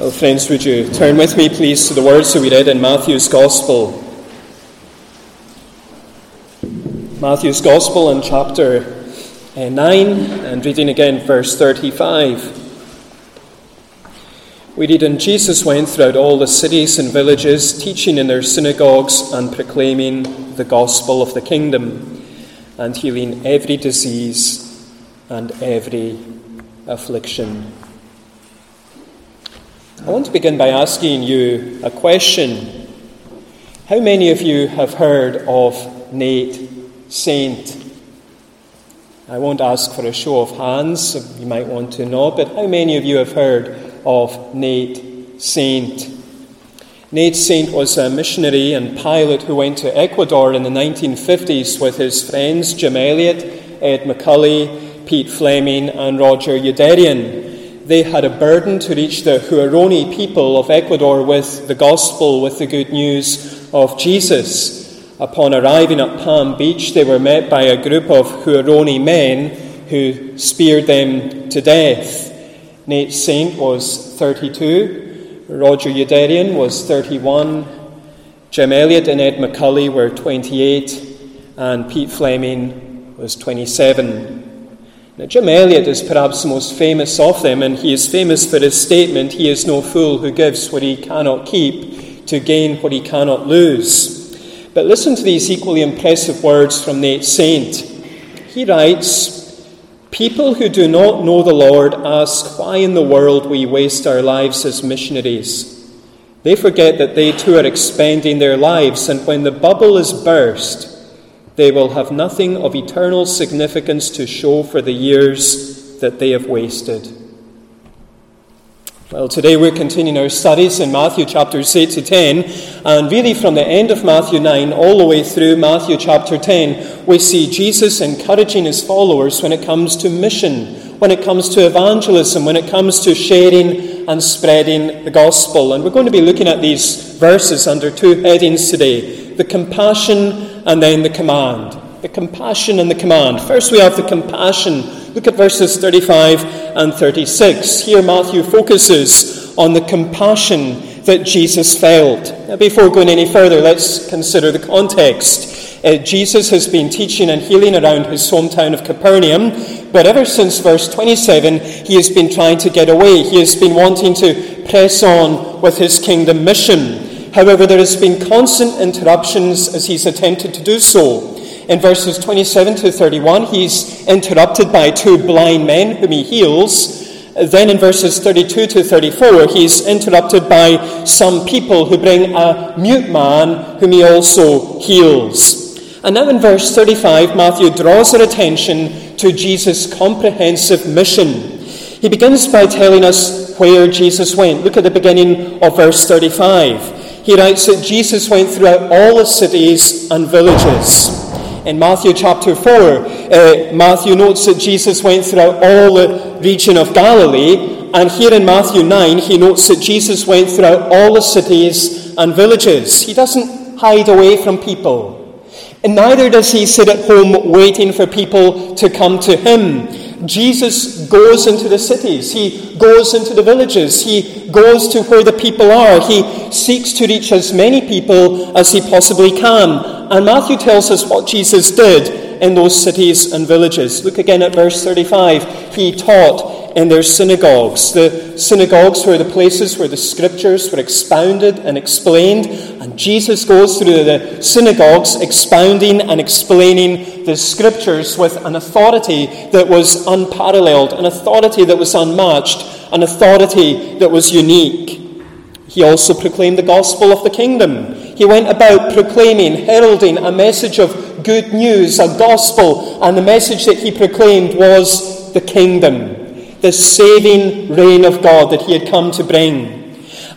Well, friends, would you turn with me, please, to the words that we read in Matthew's Gospel? Matthew's Gospel in chapter uh, 9, and reading again verse 35. We read, And Jesus went throughout all the cities and villages, teaching in their synagogues and proclaiming the gospel of the kingdom, and healing every disease and every affliction. I want to begin by asking you a question. How many of you have heard of Nate Saint? I won't ask for a show of hands, you might want to know, but how many of you have heard of Nate Saint? Nate Saint was a missionary and pilot who went to Ecuador in the 1950s with his friends Jim Elliot, Ed McCully, Pete Fleming, and Roger Youderian they had a burden to reach the Huaorani people of Ecuador with the gospel, with the good news of Jesus. Upon arriving at Palm Beach, they were met by a group of Huaorani men who speared them to death. Nate Saint was 32, Roger Youderian was 31, Jim Elliot and Ed McCully were 28, and Pete Fleming was 27. Now, Jim Elliot is perhaps the most famous of them, and he is famous for his statement, He is no fool who gives what he cannot keep to gain what he cannot lose. But listen to these equally impressive words from Nate Saint. He writes, People who do not know the Lord ask why in the world we waste our lives as missionaries. They forget that they too are expending their lives, and when the bubble is burst, they will have nothing of eternal significance to show for the years that they have wasted. Well, today we're continuing our studies in Matthew chapters 8 to 10, and really from the end of Matthew 9 all the way through Matthew chapter 10, we see Jesus encouraging his followers when it comes to mission, when it comes to evangelism, when it comes to sharing and spreading the gospel. And we're going to be looking at these verses under two headings today the compassion and then the command. The compassion and the command. First, we have the compassion. Look at verses 35 and 36. Here, Matthew focuses on the compassion that Jesus felt. Now, before going any further, let's consider the context. Uh, Jesus has been teaching and healing around his hometown of Capernaum, but ever since verse 27, he has been trying to get away. He has been wanting to press on with his kingdom mission. However, there has been constant interruptions as he's attempted to do so. In verses 27 to 31, he's interrupted by two blind men whom he heals. Then in verses 32 to 34, he's interrupted by some people who bring a mute man whom he also heals. And now in verse 35, Matthew draws our attention to Jesus' comprehensive mission. He begins by telling us where Jesus went. Look at the beginning of verse 35 he writes that Jesus went throughout all the cities and villages. In Matthew chapter 4, uh, Matthew notes that Jesus went throughout all the region of Galilee, and here in Matthew 9, he notes that Jesus went throughout all the cities and villages. He doesn't hide away from people. And neither does he sit at home waiting for people to come to him. Jesus goes into the cities, he goes into the villages, he goes to where the people are, he seeks to reach as many people as he possibly can. And Matthew tells us what Jesus did in those cities and villages. Look again at verse 35. He taught in their synagogues. The synagogues were the places where the scriptures were expounded and explained, Jesus goes through the synagogues expounding and explaining the scriptures with an authority that was unparalleled, an authority that was unmatched, an authority that was unique. He also proclaimed the gospel of the kingdom. He went about proclaiming, heralding a message of good news, a gospel, and the message that he proclaimed was the kingdom the saving reign of God that he had come to bring.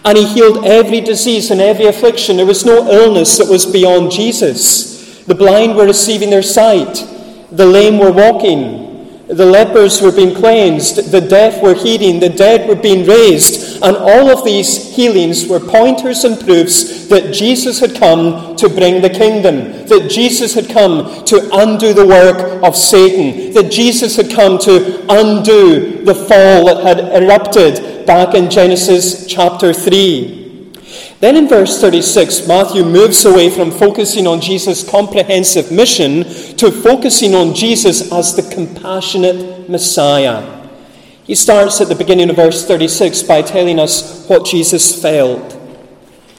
And he healed every disease and every affliction. There was no illness that was beyond Jesus. The blind were receiving their sight, the lame were walking, the lepers were being cleansed, the deaf were hearing, the dead were being raised, And all of these healings were pointers and proofs that Jesus had come to bring the kingdom, that Jesus had come to undo the work of Satan, that Jesus had come to undo the fall that had erupted back in Genesis chapter 3. Then in verse 36, Matthew moves away from focusing on Jesus' comprehensive mission to focusing on Jesus as the compassionate Messiah. He starts at the beginning of verse 36 by telling us what Jesus felt.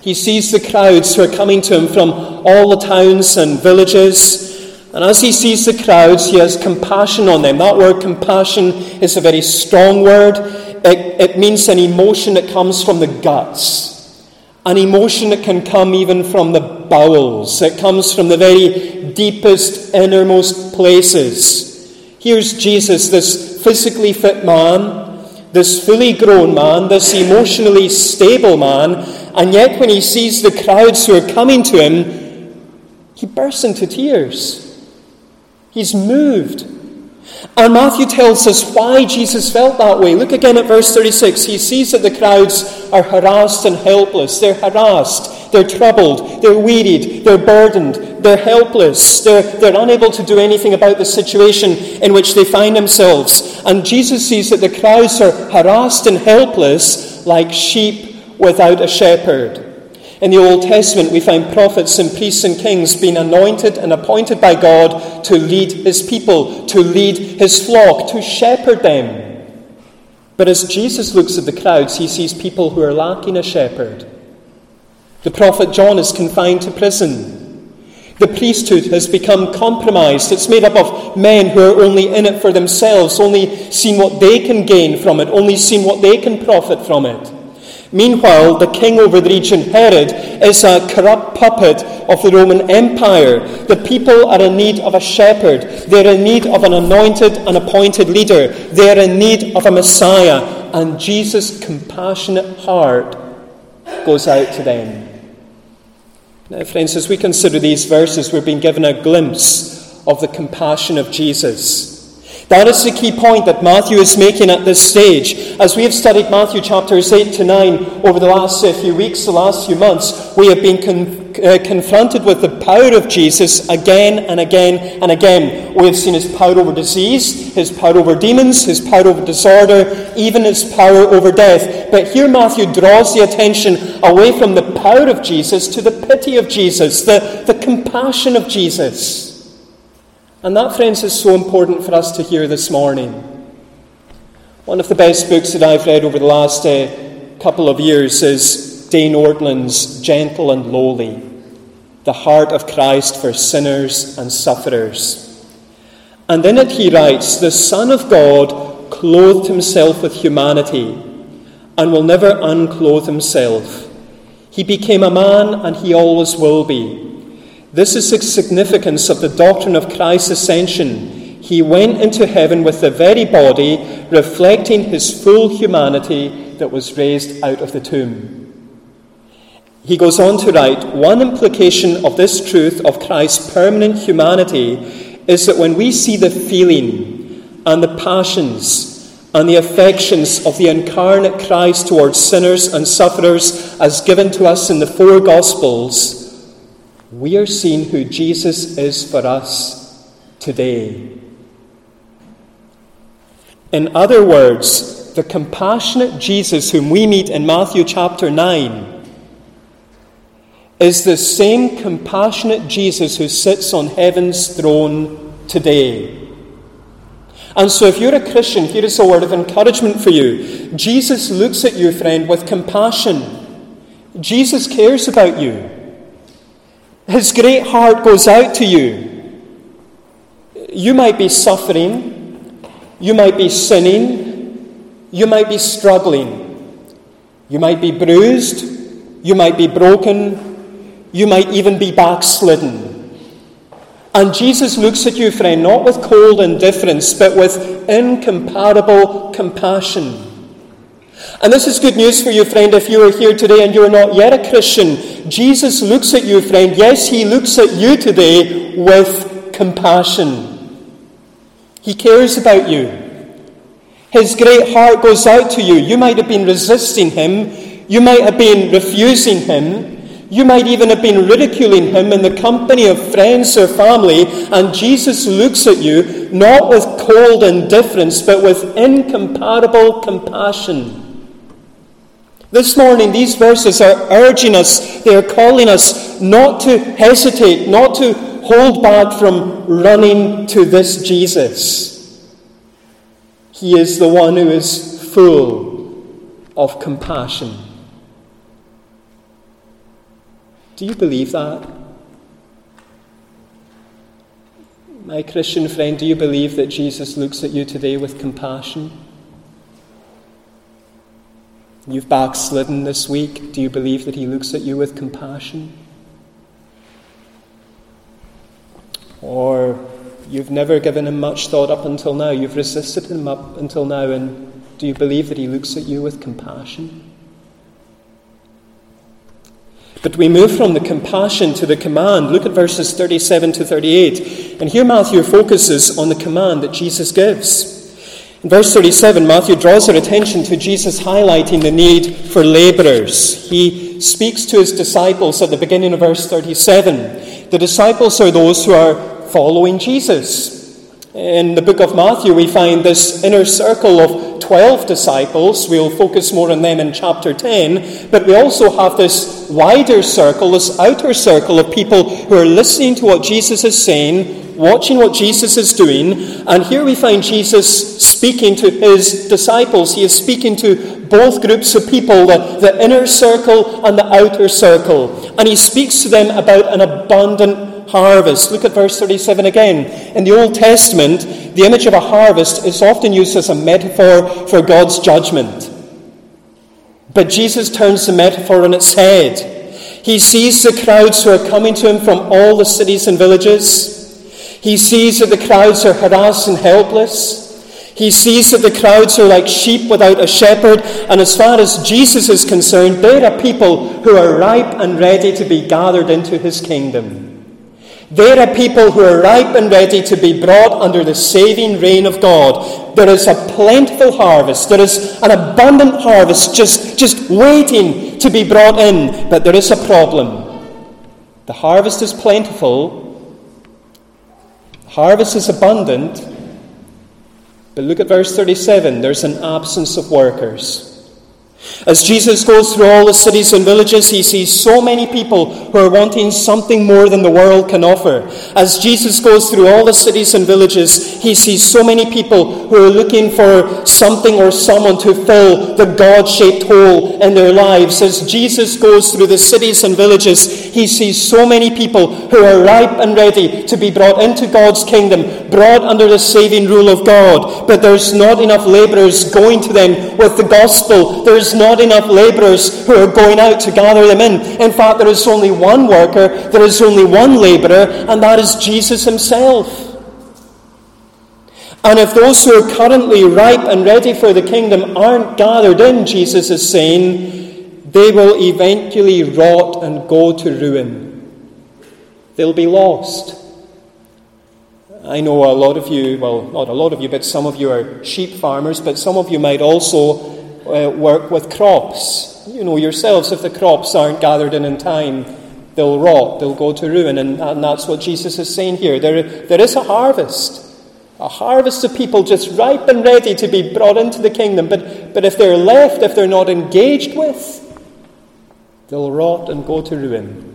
He sees the crowds who are coming to him from all the towns and villages. And as he sees the crowds, he has compassion on them. That word compassion is a very strong word. It, it means an emotion that comes from the guts, an emotion that can come even from the bowels. It comes from the very deepest, innermost places. Here's Jesus, this physically fit man, this fully grown man, this emotionally stable man, and yet when he sees the crowds who are coming to him, he bursts into tears. He's moved. And Matthew tells us why Jesus felt that way. Look again at verse 36. He sees that the crowds are harassed and helpless. They're harassed, they're troubled, they're wearied, they're burdened, they're helpless, they're, they're unable to do anything about the situation in which they find themselves. And Jesus sees that the crowds are harassed and helpless like sheep without a shepherd. In the Old Testament, we find prophets and priests and kings being anointed and appointed by God to lead his people, to lead his flock, to shepherd them. But as Jesus looks at the crowds, he sees people who are lacking a shepherd. The prophet John is confined to prison. The priesthood has become compromised. It's made up of men who are only in it for themselves, only seeing what they can gain from it, only seeing what they can profit from it. Meanwhile, the king over the region, Herod, is a corrupt puppet of the Roman Empire. The people are in need of a shepherd. They're in need of an anointed and appointed leader. They're in need of a Messiah. And Jesus' compassionate heart goes out to them. Now, friends, as we consider these verses, we're being given a glimpse of the compassion of Jesus. That is the key point that Matthew is making at this stage. As we have studied Matthew chapters 8 to 9 over the last uh, few weeks, the last few months, we have been con- uh, confronted with the power of Jesus again and again and again. We have seen his power over disease, his power over demons, his power over disorder, even his power over death. But here Matthew draws the attention away from the power of Jesus to the pity of Jesus, the, the compassion of Jesus. And that, friends, is so important for us to hear this morning. One of the best books that I've read over the last uh, couple of years is Dane Ortlund's Gentle and Lowly The Heart of Christ for Sinners and Sufferers. And in it he writes The Son of God clothed himself with humanity and will never unclothe himself. He became a man and he always will be. This is the significance of the doctrine of Christ's ascension. He went into heaven with the very body, reflecting his full humanity that was raised out of the tomb. He goes on to write One implication of this truth of Christ's permanent humanity is that when we see the feeling and the passions and the affections of the incarnate Christ towards sinners and sufferers as given to us in the four Gospels, we are seeing who Jesus is for us today. In other words, the compassionate Jesus whom we meet in Matthew chapter 9 is the same compassionate Jesus who sits on heaven's throne today. And so, if you're a Christian, here is a word of encouragement for you. Jesus looks at you, friend, with compassion. Jesus cares about you. His great heart goes out to you. You might be suffering, you might be sinning, you might be struggling, you might be bruised, you might be broken, you might even be backslidden. And Jesus looks at you, friend, not with cold indifference, but with incomparable compassion. And this is good news for you, friend, if you are here today and you are not yet a Christian. Jesus looks at you, friend. Yes, he looks at you today with compassion. He cares about you. His great heart goes out to you. You might have been resisting him. You might have been refusing him. You might even have been ridiculing him in the company of friends or family, and Jesus looks at you not with cold indifference, but with incomparable compassion. This morning, these verses are urging us, they are calling us not to hesitate, not to hold back from running to this Jesus. He is the one who is full of compassion. Do you believe that? My Christian friend, do you believe that Jesus looks at you today with compassion? You've backslidden this week. Do you believe that He looks at you with compassion? Or you've never given Him much thought up until now. You've resisted Him up until now, and do you believe that He looks at you with compassion? But we move from the compassion to the command. Look at verses 37 to 38. And here Matthew focuses on the command that Jesus gives. In verse 37, Matthew draws our attention to Jesus highlighting the need for laborers. He speaks to his disciples at the beginning of verse 37. The disciples are those who are following Jesus. In the book of Matthew, we find this inner circle of 12 disciples. We'll focus more on them in chapter 10. But we also have this wider circle, this outer circle of people who are listening to what Jesus is saying, watching what Jesus is doing. And here we find Jesus speaking to his disciples. He is speaking to both groups of people, the, the inner circle and the outer circle. And he speaks to them about an abundant harvest. Look at verse 37 again. In the Old Testament, the image of a harvest is often used as a metaphor for God's judgment. But Jesus turns the metaphor on its head. He sees the crowds who are coming to him from all the cities and villages. He sees that the crowds are harassed and helpless. He sees that the crowds are like sheep without a shepherd, and as far as Jesus is concerned, they are people who are ripe and ready to be gathered into his kingdom. There are people who are ripe and ready to be brought under the saving reign of God. There is a plentiful harvest. There is an abundant harvest just, just waiting to be brought in. But there is a problem. The harvest is plentiful, harvest is abundant. But look at verse 37 there's an absence of workers. As Jesus goes through all the cities and villages, he sees so many people who are wanting something more than the world can offer. As Jesus goes through all the cities and villages, he sees so many people who are looking for something or someone to fill the God shaped hole in their lives. As Jesus goes through the cities and villages, he sees so many people who are ripe and ready to be brought into God's kingdom, brought under the saving rule of God. But there's not enough laborers going to them with the gospel. There's not enough laborers who are going out to gather them in. In fact, there is only one worker, there is only one laborer, and that is Jesus himself. And if those who are currently ripe and ready for the kingdom aren't gathered in, Jesus is saying, they will eventually rot and go to ruin. They'll be lost. I know a lot of you, well, not a lot of you, but some of you are sheep farmers, but some of you might also uh, work with crops. You know yourselves, if the crops aren't gathered in in time, they'll rot, they'll go to ruin. And, and that's what Jesus is saying here. There, there is a harvest. A harvest of people just ripe and ready to be brought into the kingdom. But, but if they're left, if they're not engaged with, they'll rot and go to ruin.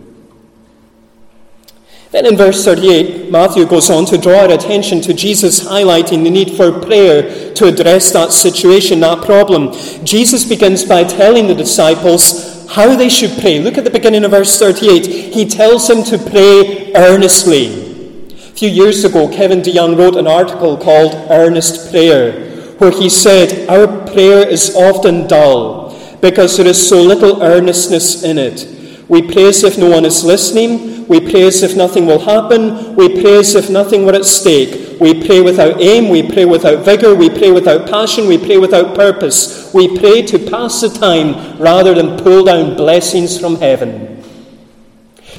Then in verse 38, Matthew goes on to draw our attention to Jesus highlighting the need for prayer to address that situation, that problem. Jesus begins by telling the disciples how they should pray. Look at the beginning of verse 38. He tells them to pray earnestly. A few years ago, Kevin DeYoung wrote an article called Earnest Prayer, where he said, Our prayer is often dull because there is so little earnestness in it. We pray as if no one is listening. We pray as if nothing will happen. We pray as if nothing were at stake. We pray without aim. We pray without vigor. We pray without passion. We pray without purpose. We pray to pass the time rather than pull down blessings from heaven.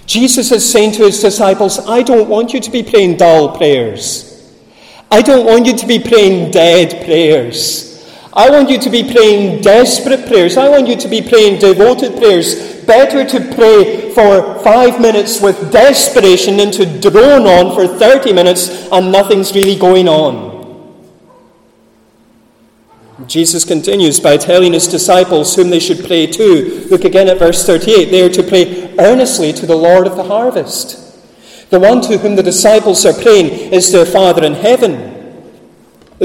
Jesus is saying to his disciples, I don't want you to be praying dull prayers. I don't want you to be praying dead prayers. I want you to be praying desperate prayers. I want you to be praying devoted prayers. Better to pray for five minutes with desperation than to drone on for 30 minutes and nothing's really going on. Jesus continues by telling his disciples whom they should pray to. Look again at verse 38. They are to pray earnestly to the Lord of the harvest. The one to whom the disciples are praying is their Father in heaven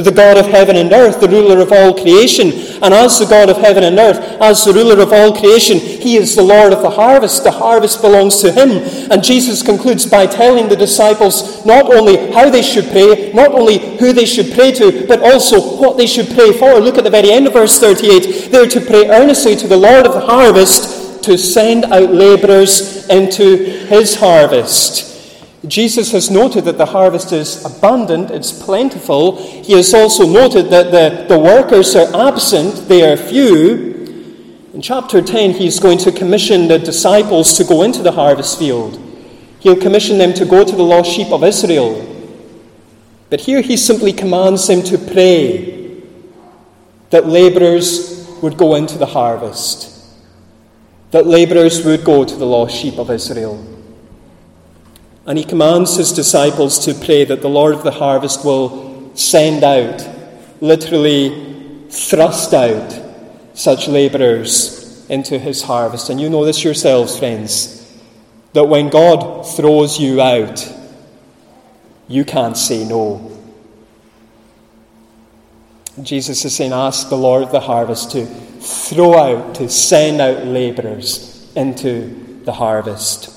the God of heaven and earth, the ruler of all creation. And as the God of heaven and earth, as the ruler of all creation, he is the Lord of the harvest. The harvest belongs to him. And Jesus concludes by telling the disciples not only how they should pray, not only who they should pray to, but also what they should pray for. Look at the very end of verse 38. They're to pray earnestly to the Lord of the harvest to send out laborers into his harvest. Jesus has noted that the harvest is abundant, it's plentiful. He has also noted that the, the workers are absent, they are few. In chapter 10, he's going to commission the disciples to go into the harvest field. He'll commission them to go to the lost sheep of Israel. But here he simply commands them to pray that labourers would go into the harvest, that labourers would go to the lost sheep of Israel. And he commands his disciples to pray that the Lord of the harvest will send out, literally thrust out, such labourers into his harvest. And you know this yourselves, friends, that when God throws you out, you can't say no. Jesus is saying, Ask the Lord of the harvest to throw out, to send out labourers into the harvest.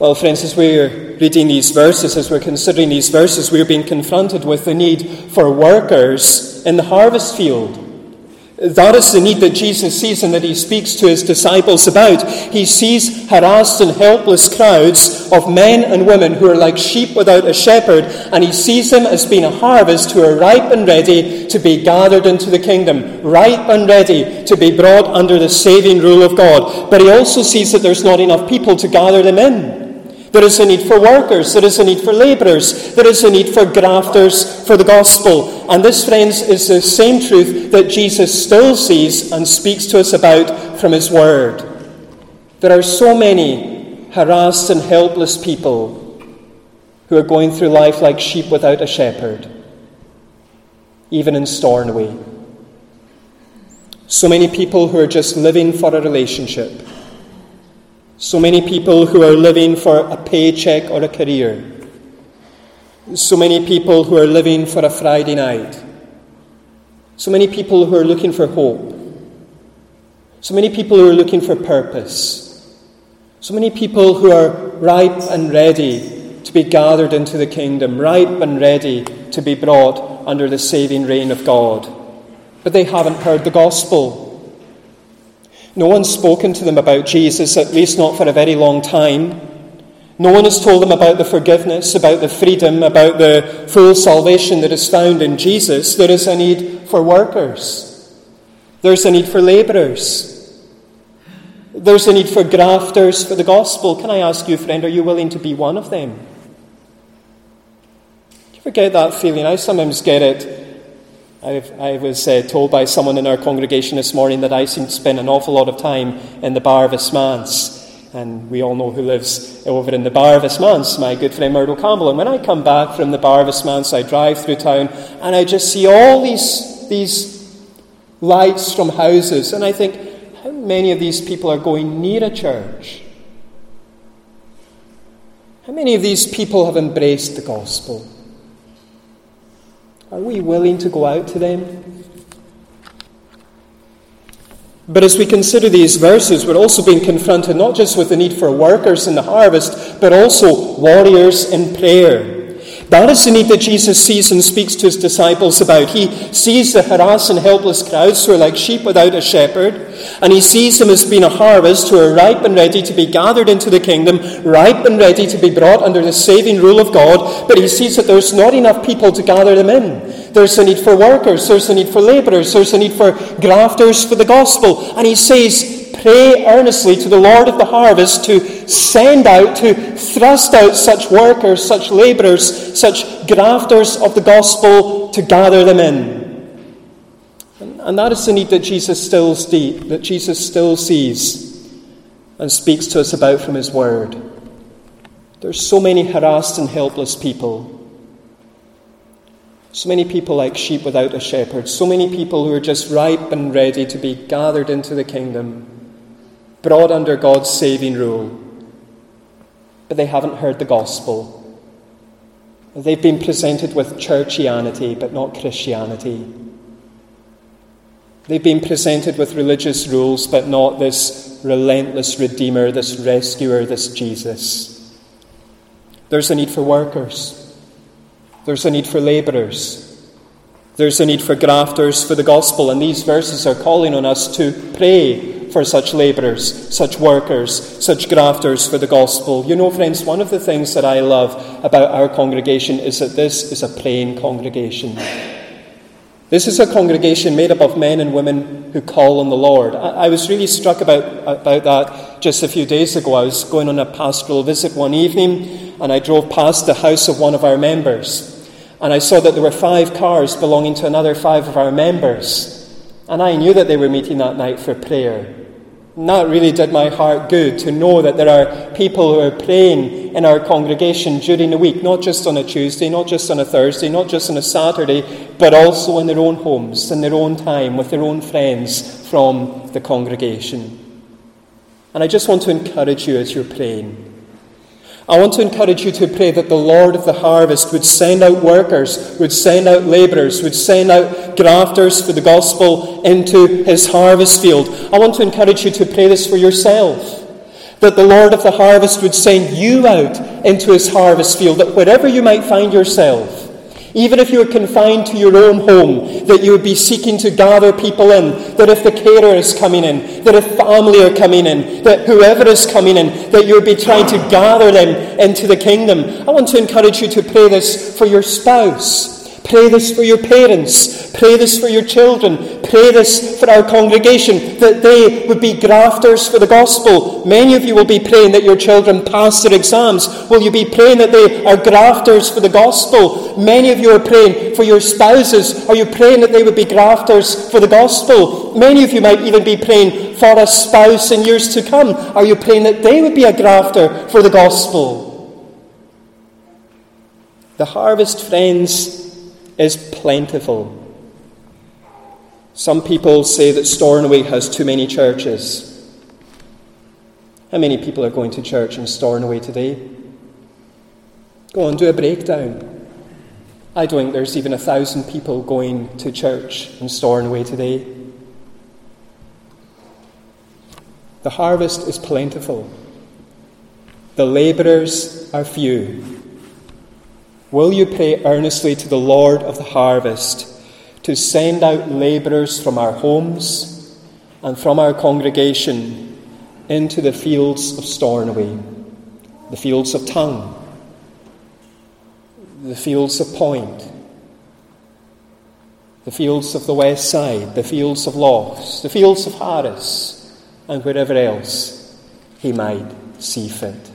Well, friends, as we're reading these verses, as we're considering these verses, we're being confronted with the need for workers in the harvest field. That is the need that Jesus sees and that he speaks to his disciples about. He sees harassed and helpless crowds of men and women who are like sheep without a shepherd, and he sees them as being a harvest who are ripe and ready to be gathered into the kingdom, ripe and ready to be brought under the saving rule of God. But he also sees that there's not enough people to gather them in. There is a need for workers. There is a need for labourers. There is a need for grafters for the gospel. And this, friends, is the same truth that Jesus still sees and speaks to us about from his word. There are so many harassed and helpless people who are going through life like sheep without a shepherd, even in Stornoway. So many people who are just living for a relationship so many people who are living for a paycheck or a career. So many people who are living for a Friday night. So many people who are looking for hope. So many people who are looking for purpose. So many people who are ripe and ready to be gathered into the kingdom, ripe and ready to be brought under the saving reign of God. But they haven't heard the gospel. No one's spoken to them about Jesus, at least not for a very long time. No one has told them about the forgiveness, about the freedom, about the full salvation that is found in Jesus. There is a need for workers, there's a need for labourers. There's a need for grafters for the gospel. Can I ask you, friend, are you willing to be one of them? Do you ever get that feeling? I sometimes get it i was uh, told by someone in our congregation this morning that I seem to spend an awful lot of time in the Barvas. And we all know who lives over in the Barvas my good friend Myrtle Campbell. And when I come back from the Barvas I drive through town and I just see all these, these lights from houses. And I think, how many of these people are going near a church? How many of these people have embraced the gospel? Are we willing to go out to them? But as we consider these verses, we're also being confronted not just with the need for workers in the harvest, but also warriors in prayer. That is the need that Jesus sees and speaks to his disciples about. He sees the harassed and helpless crowds who are like sheep without a shepherd, and he sees them as being a harvest who are ripe and ready to be gathered into the kingdom, ripe and ready to be brought under the saving rule of God, but he sees that there's not enough people to gather them in. There's a need for workers, there's a need for labourers, there's a need for grafters for the gospel, and he says, pray earnestly to the Lord of the harvest to send out, to thrust out such workers, such labourers, such grafters of the gospel to gather them in. And that is the need that Jesus still deep, that Jesus still sees and speaks to us about from his word. There's so many harassed and helpless people. So many people like sheep without a shepherd. So many people who are just ripe and ready to be gathered into the kingdom, brought under God's saving rule. But they haven't heard the gospel. They've been presented with churchianity, but not Christianity. They've been presented with religious rules, but not this relentless Redeemer, this rescuer, this Jesus. There's a need for workers. There's a need for labourers. There's a need for grafters for the gospel, and these verses are calling on us to pray for such labourers, such workers, such grafters for the gospel. You know, friends, one of the things that I love about our congregation is that this is a praying congregation. This is a congregation made up of men and women who call on the Lord. I, I, was really struck about, about that just a few days ago. I was going on a pastoral visit one evening, and I drove past the house of one of our members. And I saw that there were five cars belonging to another five of our members. And I knew that they were meeting that night for prayer. And that really did my heart good to know that there are people who are praying in our congregation during the week, not just on a Tuesday, not just on a Thursday, not just on a Saturday, but also in their own homes, in their own time, with their own friends from the congregation. And I just want to encourage you as you're praying I want to encourage you to pray that the Lord of the harvest would send out workers, would send out labourers, would send out grafters for the gospel into his harvest field. I want to encourage you to pray this for yourself. That the Lord of the harvest would send you out into his harvest field, that wherever you might find yourself, even if you are confined to your own home, that you would be seeking to gather people in, that if the carer is coming in, that if family are coming in, that whoever is coming in, that you would be trying to gather them into the kingdom. I want to encourage you to pray this for your spouse. Pray this for your parents. Pray this for your children. Pray this for our congregation, that they would be grafters for the gospel. Many of you will be praying that your children pass their exams. Will you be praying that they are grafters for the gospel? Many of you are praying for your spouses. Are you praying that they would be grafters for the gospel? Many of you might even be praying for a spouse in years to come. Are you praying that they would be a grafter for the gospel? The harvest, friends, is plentiful. Some people say that Stornoway has too many churches. How many people are going to church in Stornoway today? Go on, do a breakdown. I don't think there's even a thousand people going to church in Stornoway today. The harvest is plentiful. The labourers are few. Will you pray earnestly to the Lord of the harvest to send out labourers from our homes and from our congregation into the fields of Stornoway, the fields of Tong, the fields of Point, the fields of the west side, the fields of Lochs, the fields of Harris, and wherever else he might see fit.